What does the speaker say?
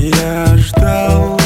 Я ждал